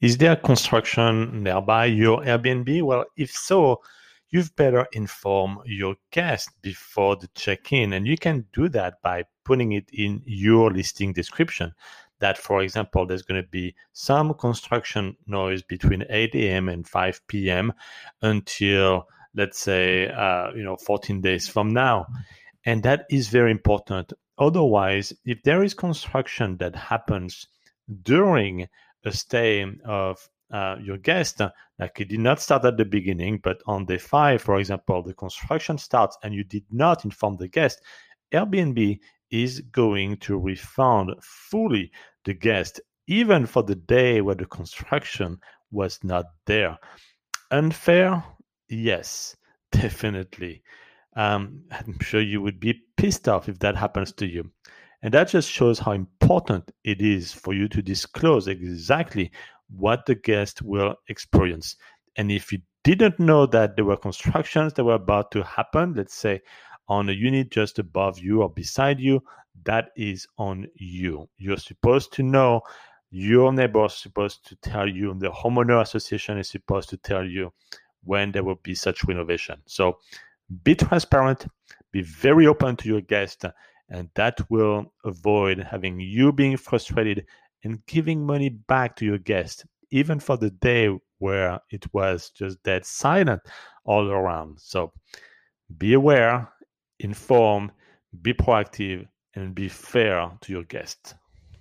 Is there construction nearby your Airbnb? Well, if so, you've better inform your guest before the check-in and you can do that by putting it in your listing description. That for example there's going to be some construction noise between 8 a.m and 5 p.m until let's say uh, you know 14 days from now. And that is very important. Otherwise if there is construction that happens during a stay of uh, your guest, like it did not start at the beginning, but on day five, for example, the construction starts and you did not inform the guest, Airbnb is going to refund fully the guest, even for the day where the construction was not there. Unfair? Yes, definitely. Um, I'm sure you would be pissed off if that happens to you. And that just shows how important it is for you to disclose exactly what the guest will experience. And if you didn't know that there were constructions that were about to happen, let's say on a unit just above you or beside you, that is on you. You're supposed to know, your neighbor is supposed to tell you, the homeowner association is supposed to tell you when there will be such renovation. So be transparent, be very open to your guest, and that will avoid having you being frustrated and giving money back to your guest, even for the day where it was just dead silent all around. So be aware, inform, be proactive, and be fair to your guest.